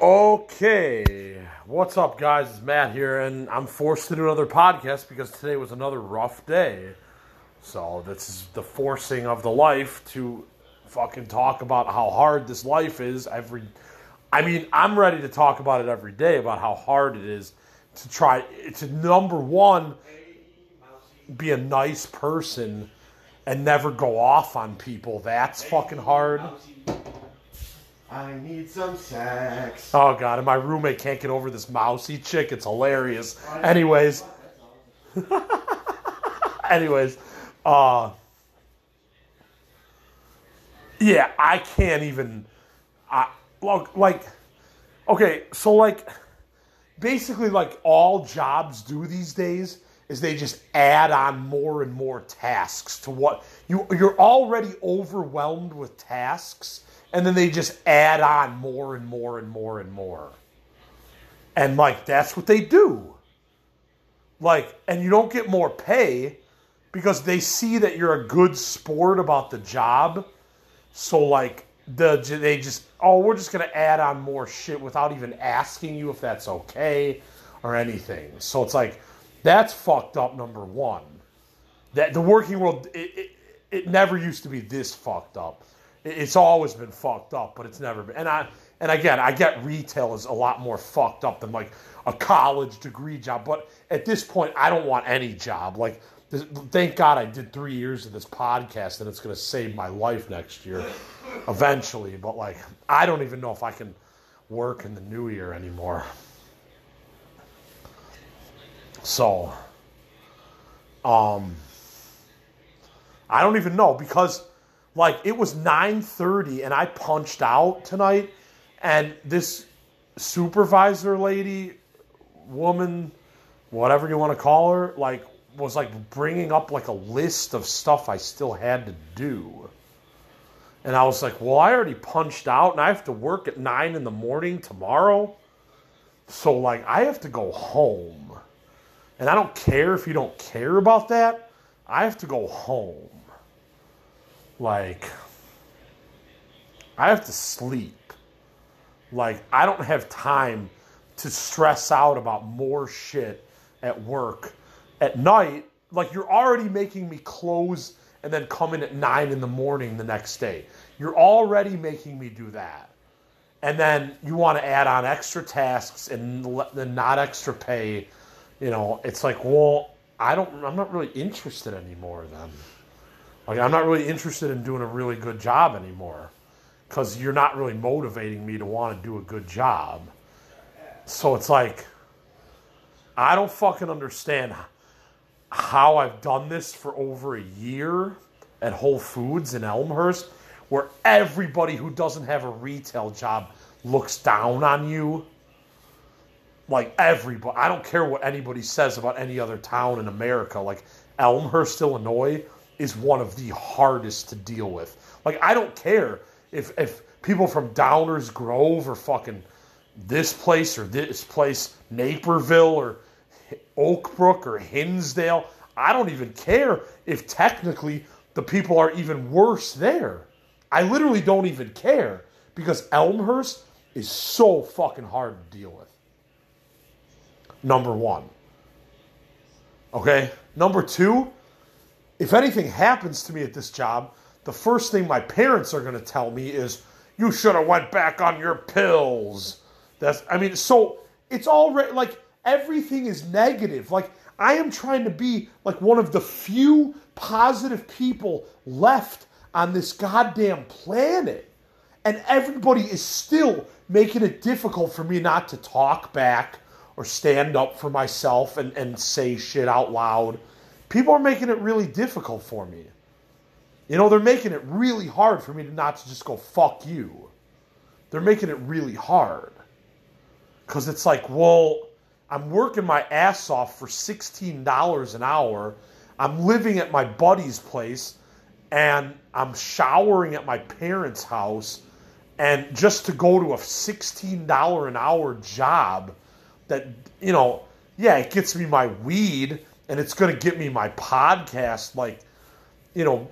Okay, what's up, guys? It's Matt here, and I'm forced to do another podcast because today was another rough day. So, this is the forcing of the life to fucking talk about how hard this life is every. I mean, I'm ready to talk about it every day about how hard it is to try to number one be a nice person and never go off on people. That's fucking hard. I need some sex. Oh god, and my roommate can't get over this mousy chick. It's hilarious. Anyways, anyways, uh, yeah, I can't even. I look like, okay, so like, basically, like all jobs do these days is they just add on more and more tasks to what you you're already overwhelmed with tasks and then they just add on more and more and more and more. And like that's what they do. Like and you don't get more pay because they see that you're a good sport about the job. So like the they just oh we're just going to add on more shit without even asking you if that's okay or anything. So it's like that's fucked up number 1. That the working world it, it, it never used to be this fucked up it's always been fucked up, but it's never been. And I and again, I get retail is a lot more fucked up than like a college degree job. But at this point, I don't want any job. Like, this, thank God I did three years of this podcast, and it's going to save my life next year, eventually. But like, I don't even know if I can work in the new year anymore. So, um, I don't even know because like it was 9:30 and I punched out tonight and this supervisor lady woman whatever you want to call her like was like bringing up like a list of stuff I still had to do. And I was like, "Well, I already punched out and I have to work at 9 in the morning tomorrow." So like I have to go home. And I don't care if you don't care about that. I have to go home like I have to sleep. Like I don't have time to stress out about more shit at work at night. Like you're already making me close and then come in at nine in the morning the next day. You're already making me do that. And then you want to add on extra tasks and then not extra pay. You know, it's like, well, I don't, I'm not really interested anymore then. Like I'm not really interested in doing a really good job anymore because you're not really motivating me to want to do a good job. So it's like I don't fucking understand how I've done this for over a year at Whole Foods in Elmhurst, where everybody who doesn't have a retail job looks down on you. Like everybody, I don't care what anybody says about any other town in America. Like Elmhurst, Illinois, is one of the hardest to deal with. Like I don't care if if people from Downers Grove or fucking this place or this place, Naperville or Oakbrook or Hinsdale. I don't even care if technically the people are even worse there. I literally don't even care because Elmhurst is so fucking hard to deal with. Number one. Okay? Number two, if anything happens to me at this job, the first thing my parents are going to tell me is, "You should have went back on your pills." That's I mean, so it's already like everything is negative. Like I am trying to be like one of the few positive people left on this goddamn planet. And everybody is still making it difficult for me not to talk back or stand up for myself and, and say shit out loud people are making it really difficult for me. You know, they're making it really hard for me to not to just go fuck you. They're making it really hard. Cuz it's like, well, I'm working my ass off for $16 an hour. I'm living at my buddy's place and I'm showering at my parents' house and just to go to a $16 an hour job that, you know, yeah, it gets me my weed and it's going to get me my podcast like you know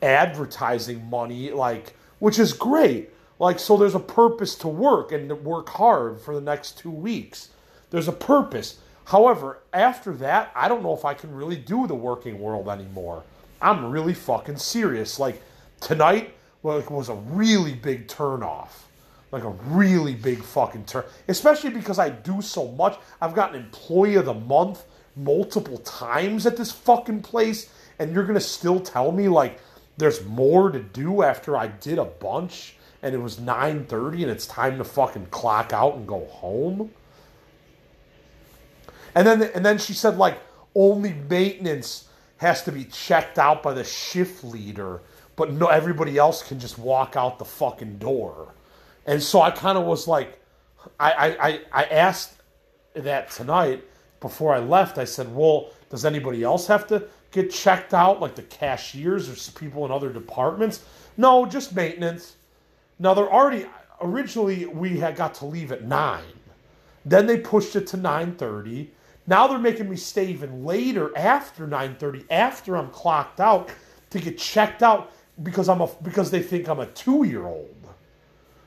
advertising money like which is great Like, so there's a purpose to work and to work hard for the next two weeks. There's a purpose. However, after that, I don't know if I can really do the working world anymore. I'm really fucking serious. Like, tonight it was a really big turnoff. Like a really big fucking turn. Especially because I do so much. I've gotten employee of the month multiple times at this fucking place. And you're gonna still tell me like there's more to do after I did a bunch and it was 9:30 and it's time to fucking clock out and go home. And then and then she said like only maintenance has to be checked out by the shift leader, but no everybody else can just walk out the fucking door. And so I kind of was like I, I, I, I asked that tonight before I left. I said, Well, does anybody else have to get checked out, like the cashiers or people in other departments? No, just maintenance. Now they're already originally we had got to leave at nine. Then they pushed it to nine thirty. Now they're making me stay even later after nine thirty, after I'm clocked out, to get checked out because I'm a because they think I'm a two year old.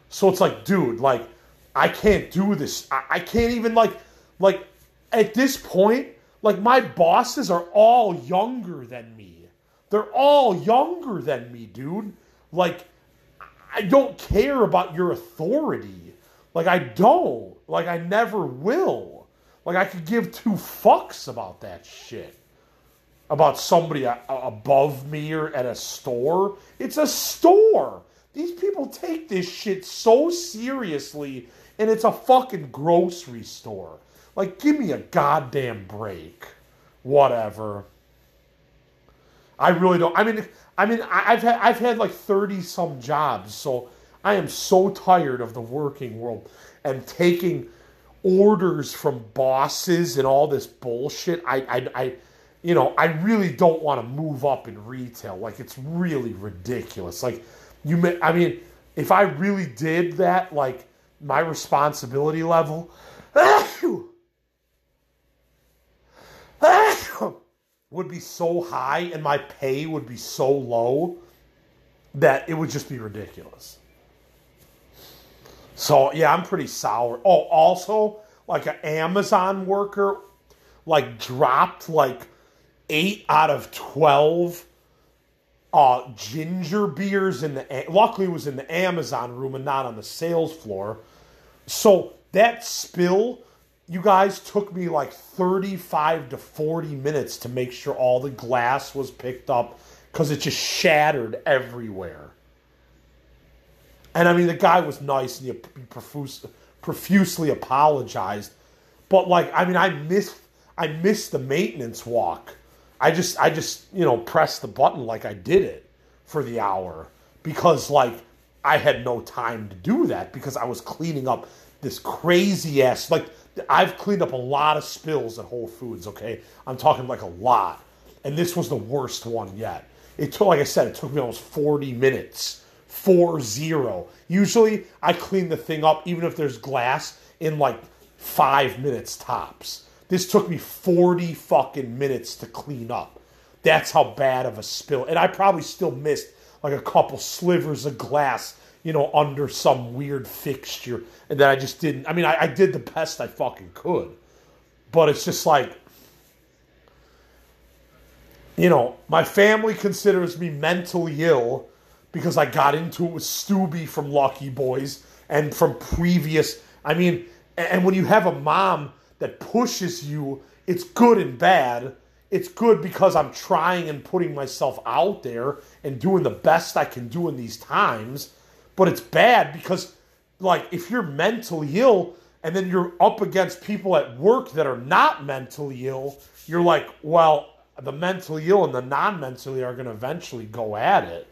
So it's like, dude, like I can't do this. I, I can't even like like at this point, like my bosses are all younger than me. They're all younger than me, dude. Like I don't care about your authority. Like I don't. Like I never will. Like I could give two fucks about that shit. About somebody above me or at a store. It's a store. These people take this shit so seriously and it's a fucking grocery store. Like give me a goddamn break. Whatever. I really don't. I mean, I mean, I've had I've had like thirty some jobs, so I am so tired of the working world and taking orders from bosses and all this bullshit. I, I, I you know, I really don't want to move up in retail. Like it's really ridiculous. Like you, may, I mean, if I really did that, like my responsibility level would be so high and my pay would be so low that it would just be ridiculous. So yeah, I'm pretty sour. Oh, also, like an Amazon worker, like dropped like eight out of twelve uh, ginger beers in the. Luckily, was in the Amazon room and not on the sales floor. So that spill, you guys took me like thirty-five to forty minutes to make sure all the glass was picked up because it just shattered everywhere. And I mean, the guy was nice and he profuse, profusely apologized. But like, I mean, I missed, I missed the maintenance walk. I just, I just, you know, pressed the button like I did it for the hour because like I had no time to do that because I was cleaning up this crazy ass. Like I've cleaned up a lot of spills at Whole Foods. Okay, I'm talking like a lot, and this was the worst one yet. It took, like I said, it took me almost 40 minutes 4 0. Usually I clean the thing up, even if there's glass, in like five minutes tops. This took me 40 fucking minutes to clean up. That's how bad of a spill. And I probably still missed like a couple slivers of glass, you know, under some weird fixture. And that I just didn't. I mean, I, I did the best I fucking could. But it's just like, you know, my family considers me mentally ill because I got into it with Stubby from Lucky Boys and from previous. I mean, and when you have a mom that pushes you, it's good and bad. It's good because I'm trying and putting myself out there and doing the best I can do in these times. But it's bad because, like, if you're mentally ill and then you're up against people at work that are not mentally ill, you're like, well, the mentally ill and the non mentally are going to eventually go at it.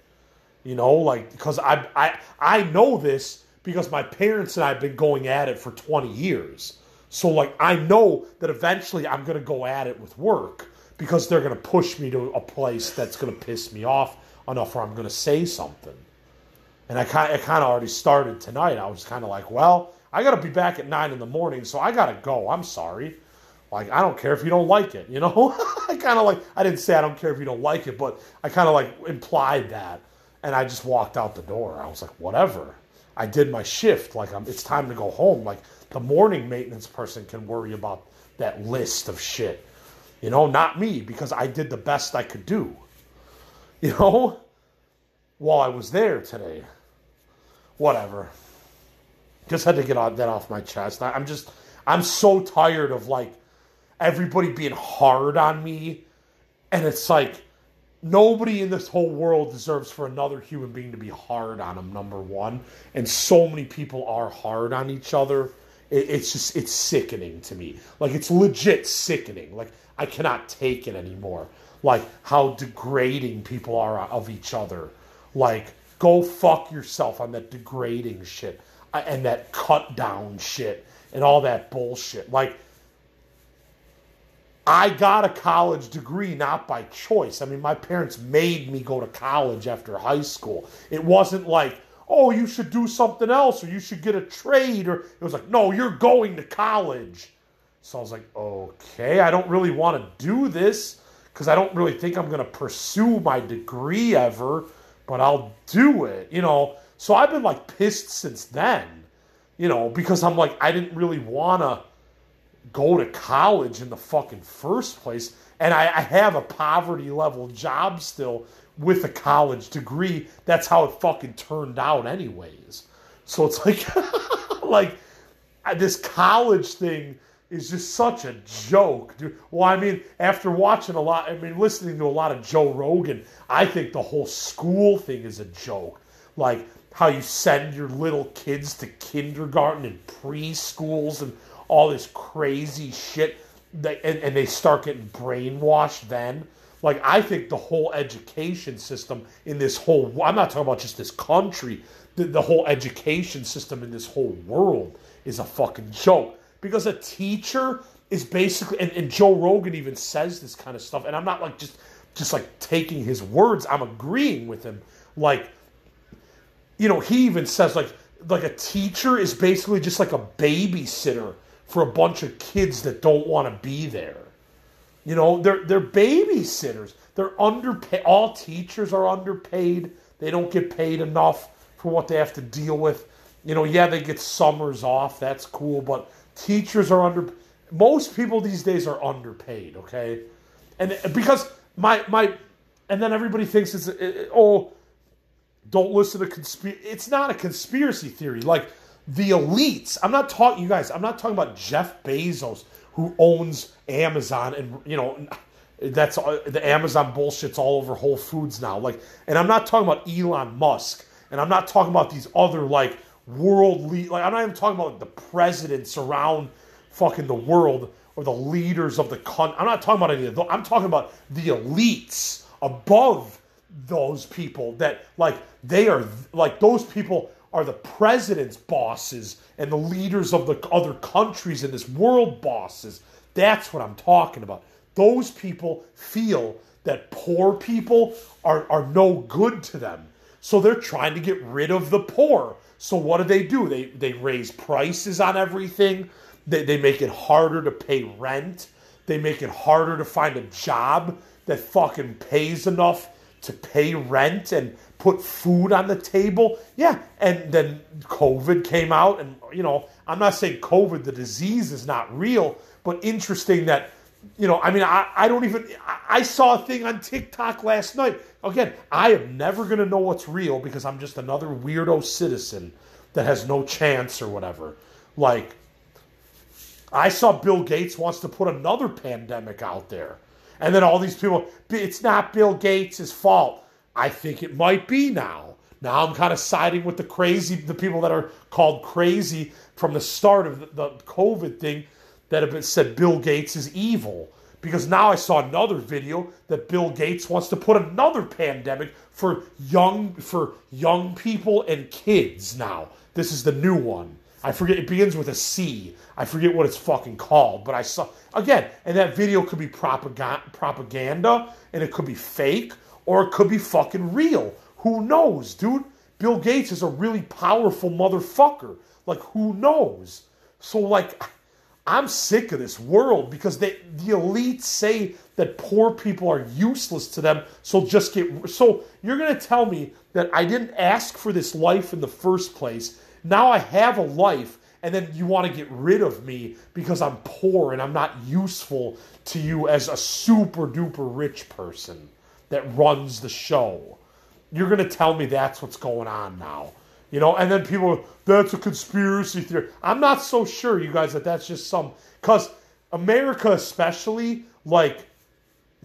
You know, like because I I I know this because my parents and I have been going at it for 20 years. So like I know that eventually I'm going to go at it with work because they're going to push me to a place that's going to piss me off enough where I'm going to say something. And I kind it kind of already started tonight. I was kind of like, well, I got to be back at nine in the morning, so I got to go. I'm sorry. Like I don't care if you don't like it, you know. I kind of like I didn't say I don't care if you don't like it, but I kind of like implied that and I just walked out the door. I was like, whatever. I did my shift. Like I'm, it's time to go home. Like the morning maintenance person can worry about that list of shit. You know, not me because I did the best I could do. You know, while I was there today. Whatever. Just had to get that off my chest. I'm just, I'm so tired of like everybody being hard on me. And it's like, nobody in this whole world deserves for another human being to be hard on them, number one. And so many people are hard on each other. it's just, it's sickening to me. Like, it's legit sickening. Like, I cannot take it anymore. Like, how degrading people are of each other. Like, go fuck yourself on that degrading shit uh, and that cut down shit and all that bullshit. Like, I got a college degree not by choice. I mean, my parents made me go to college after high school. It wasn't like, oh, you should do something else or you should get a trade. Or it was like, no, you're going to college. So I was like, okay, I don't really want to do this because I don't really think I'm going to pursue my degree ever, but I'll do it, you know. So I've been like pissed since then, you know, because I'm like, I didn't really want to go to college in the fucking first place. And I, I have a poverty level job still with a college degree. That's how it fucking turned out, anyways. So it's like, like this college thing is just such a joke, dude. Well, I mean, after watching a lot, I mean, listening to a lot of Joe Rogan, I think the whole school thing is a joke. Like how you send your little kids to kindergarten and preschools and all this crazy shit, and, and they start getting brainwashed then. Like, I think the whole education system in this whole, I'm not talking about just this country, the, the whole education system in this whole world is a fucking joke. Because a teacher is basically, and, and Joe Rogan even says this kind of stuff, and I'm not like just, just like taking his words, I'm agreeing with him. Like, you know, he even says like, like a teacher is basically just like a babysitter for a bunch of kids that don't want to be there. You know, they're they're babysitters. They're underpaid. All teachers are underpaid. They don't get paid enough for what they have to deal with. You know, yeah, they get summers off. That's cool, but teachers are under. Most people these days are underpaid. Okay, and because my my, and then everybody thinks it's it, oh, don't listen to conspiracy. It's not a conspiracy theory. Like the elites. I'm not talking, you guys. I'm not talking about Jeff Bezos who owns Amazon and you know that's uh, the Amazon bullshit's all over Whole Foods now. Like, and I'm not talking about Elon Musk, and I'm not talking about these other like world lead. Like, I'm not even talking about like, the presidents around fucking the world or the leaders of the country. I'm not talking about any of those. I'm talking about the elites above those people that like they are like those people are the president's bosses and the leaders of the other countries in this world bosses. That's what I'm talking about. Those people feel that poor people are, are no good to them. So they're trying to get rid of the poor. So what do they do? They they raise prices on everything. They, they make it harder to pay rent. They make it harder to find a job that fucking pays enough to pay rent and put food on the table. Yeah, and then COVID came out, and you know, I'm not saying COVID, the disease is not real, but interesting that, you know, I mean, I, I don't even, I, saw a thing on TikTok last night. Again, I am never going to know what's real because I'm just another weirdo citizen that has no chance or whatever. Like, I saw Bill Gates wants to put another pandemic out there. And then all these people, it's not Bill Gates' fault. I think it might be now. Now I'm kind of siding with the crazy, the people that are called crazy from the start of the, the COVID thing that have said Bill Gates is evil. Because now I saw another video that Bill Gates wants to put another pandemic for young for young people and kids now. This is the new one. I forget it begins with a C. I forget what it's fucking called, but I saw again, and that video could be propaganda, propaganda and it could be fake or it could be fucking real. Who knows, dude? Bill Gates is a really powerful motherfucker. Like who knows? So like I'm sick of this world because they, the elites say that poor people are useless to them. So just get so you're gonna tell me that I didn't ask for this life in the first place now I have a life, and then you want to get rid of me because I'm poor and I'm not useful to you as a super duper rich person that runs the show. You're going to tell me that's what's going on now. You know, and then people, that's a conspiracy theory. I'm not so sure, you guys, that that's just some, because America, especially, like,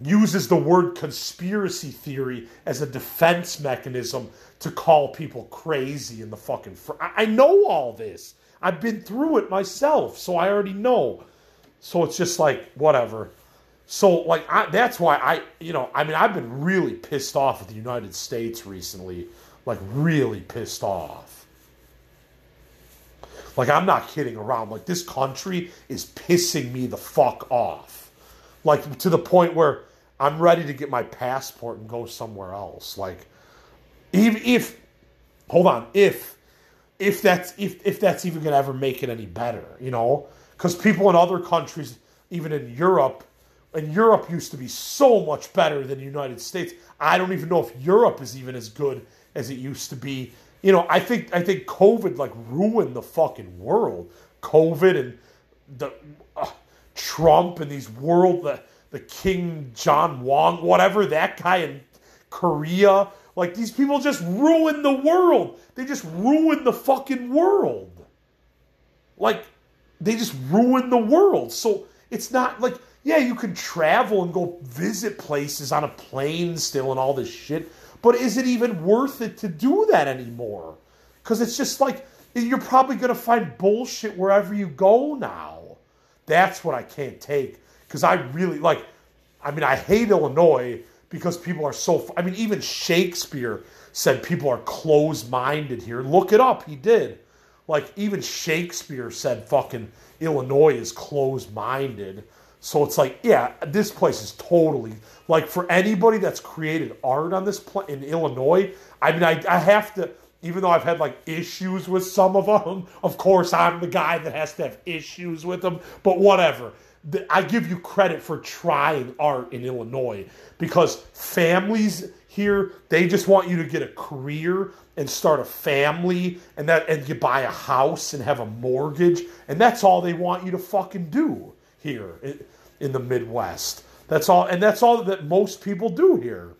uses the word conspiracy theory as a defense mechanism to call people crazy in the fucking. Fr- I know all this. I've been through it myself, so I already know. So it's just like whatever. So like I, that's why I you know I mean I've been really pissed off at the United States recently, like really pissed off. Like I'm not kidding around. Like this country is pissing me the fuck off. Like to the point where I'm ready to get my passport and go somewhere else. Like even if hold on, if if that's if if that's even gonna ever make it any better, you know? Because people in other countries, even in Europe, and Europe used to be so much better than the United States. I don't even know if Europe is even as good as it used to be. You know, I think I think COVID like ruined the fucking world. COVID and the uh, Trump and these world the the King John Wong, whatever that guy in Korea. Like these people just ruin the world. They just ruin the fucking world. Like they just ruin the world. So it's not like yeah, you can travel and go visit places on a plane still and all this shit, but is it even worth it to do that anymore? Because it's just like you're probably going to find bullshit wherever you go now. That's what I can't take. Because I really like, I mean, I hate Illinois because people are so, I mean, even Shakespeare said people are closed minded here. Look it up. He did. Like, even Shakespeare said fucking Illinois is closed minded. So it's like, yeah, this place is totally like for anybody that's created art on this in Illinois. I mean, I, I have to, even though I've had like issues with some of them. Of course, I'm the guy that has to have issues with them. But whatever. I give you credit for trying art in Illinois because families here they just want you to get a career and start a family and that and you buy a house and have a mortgage and that's all they want you to fucking do here in, the Midwest. That's all, and that's all that most people do here.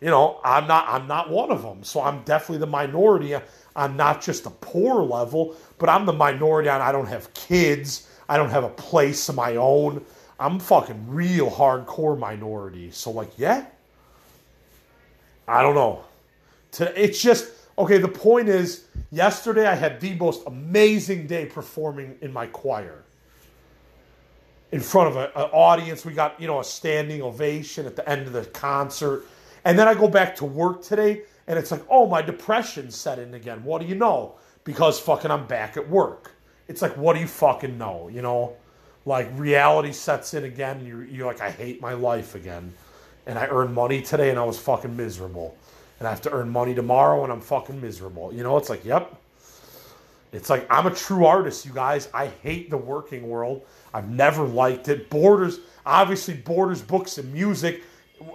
You know, I'm not I'm not one of them, so I'm definitely the minority on not just the poor level, but I'm the minority on I don't have kids, I don't have a place of my own. I'm fucking real hardcore minority. So like, yeah, I don't know. It's just okay. The point is, yesterday I had the most amazing day performing in my choir in front of an audience. We got, you know, a standing ovation at the end of the concert. And then I go back to work today and it's like, oh, my depression set in again. What do you know? Because fucking I'm back at work. It's like, what do you fucking know? You know? Like reality sets in again. And you're, you're like, I hate my life again. And I earned money today and I was fucking miserable. And I have to earn money tomorrow and I'm fucking miserable. You know, it's like, yep. It's like, I'm a true artist, you guys. I hate the working world. I've never liked it. Borders, obviously, Borders Books and Music,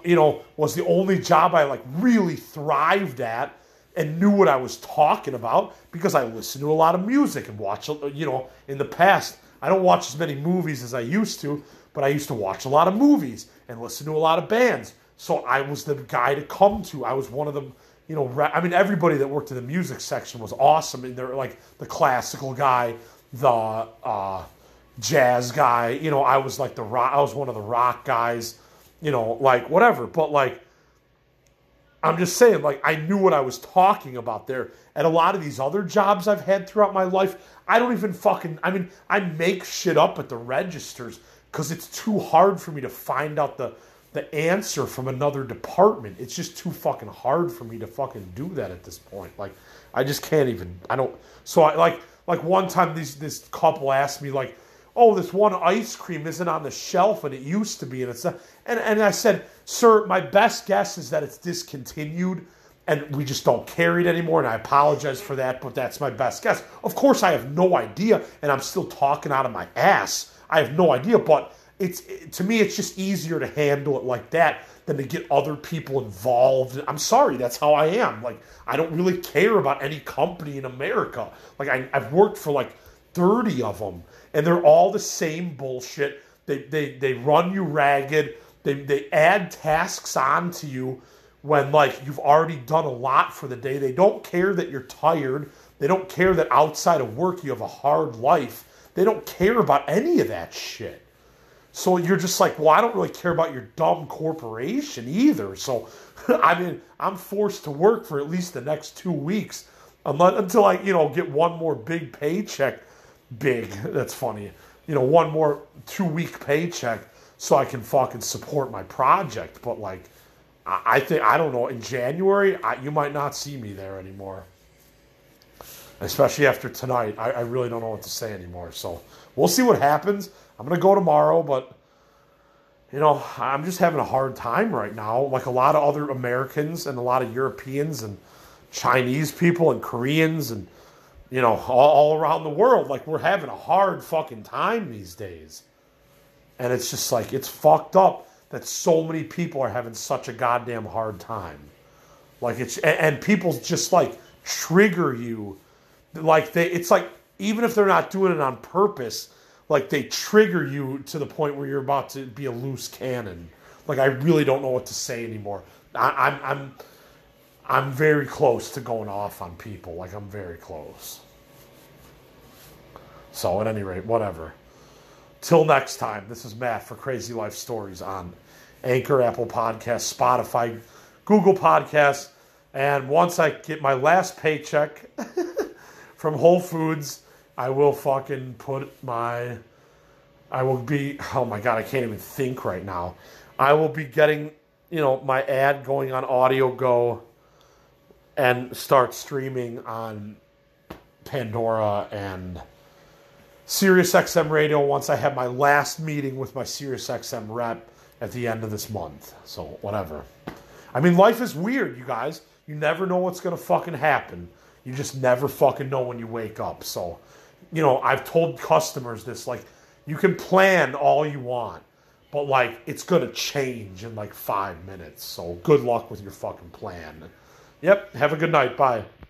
you know, was the only job I like really thrived at and knew what I was talking about because I listened to a lot of music and watch, you know, in the past. I don't watch as many movies as I used to, but I used to watch a lot of movies and listen to a lot of bands. So I was the guy to come to. I was one of them, you know, I mean, everybody that worked in the music section was awesome. And they're like the classical guy, the, uh, jazz guy. You know, I was like the rock. I was one of the rock guys. You know, like whatever. But like, I'm just saying, like I knew what I was talking about there. And a lot of these other jobs I've had throughout my life, I don't even fucking. I mean, I make shit up at the registers because it's too hard for me to find out the the answer from another department. It's just too fucking hard for me to fucking do that at this point. Like, I just can't even. I don't. So I like like one time these this couple asked me like oh, this one ice cream isn't on the shelf and it used to be, and it's not. And, and I said, sir, my best guess is that it's discontinued and we just don't carry it anymore, and I apologize for that, but that's my best guess. Of course, I have no idea, and I'm still talking out of my ass. I have no idea, but it's it- to me it's just easier to handle it like that than to get other people involved. I'm sorry, that's how I am. Like I don't really care about any company in America. Like I, I've worked for like 30 of them, and they're all the same bullshit. They they they run you ragged. They they add tasks onto you when like you've already done a lot for the day. They don't care that you're tired. They don't care that outside of work you have a hard life. They don't care about any of that shit. So you're just like, well, I don't really care about your dumb corporation either. So, I mean, I'm forced to work for at least the next two weeks until I, you know, get one more big paycheck. Big, that's funny. You know, one more two week paycheck so I can fucking support my project. But like, I, I think, I don't know, in January, I, you might not see me there anymore especially after tonight. I, I really don't know what to say anymore. So we'll see what happens. I'm gonna go tomorrow, but you know, I'm just having a hard time right now. Like a lot of other Americans and a lot of Europeans and Chinese people and Koreans and you know all, around the world. Like we're having a hard fucking time these days, and it's just like it's fucked up that so many people are having such a goddamn hard time. Like it's and, and people just like trigger you. Like they it's like even if they're not doing it on purpose like they trigger you to the point where you're about to be a loose cannon. Like i really don't know what to say anymore. I, i'm i'm i'm very close to going off on people. Like i'm very close so at any rate whatever till next time this is matt for crazy life stories on anchor apple podcast spotify google podcasts and once i get my last paycheck from Whole Foods, I will fucking put my. I will be. Oh my god, I can't even think right now. I will be getting, you know, my ad going on Audio Go and start streaming on Pandora and SiriusXM Radio once I have my last meeting with my SiriusXM rep at the end of this month. So, whatever. I mean, life is weird, you guys. You never know what's going to fucking happen. You just never fucking know when you wake up. So, you know, I've told customers this like, you can plan all you want, but like, it's going to change in like five minutes. So, good luck with your fucking plan. Yep. Have a good night. Bye.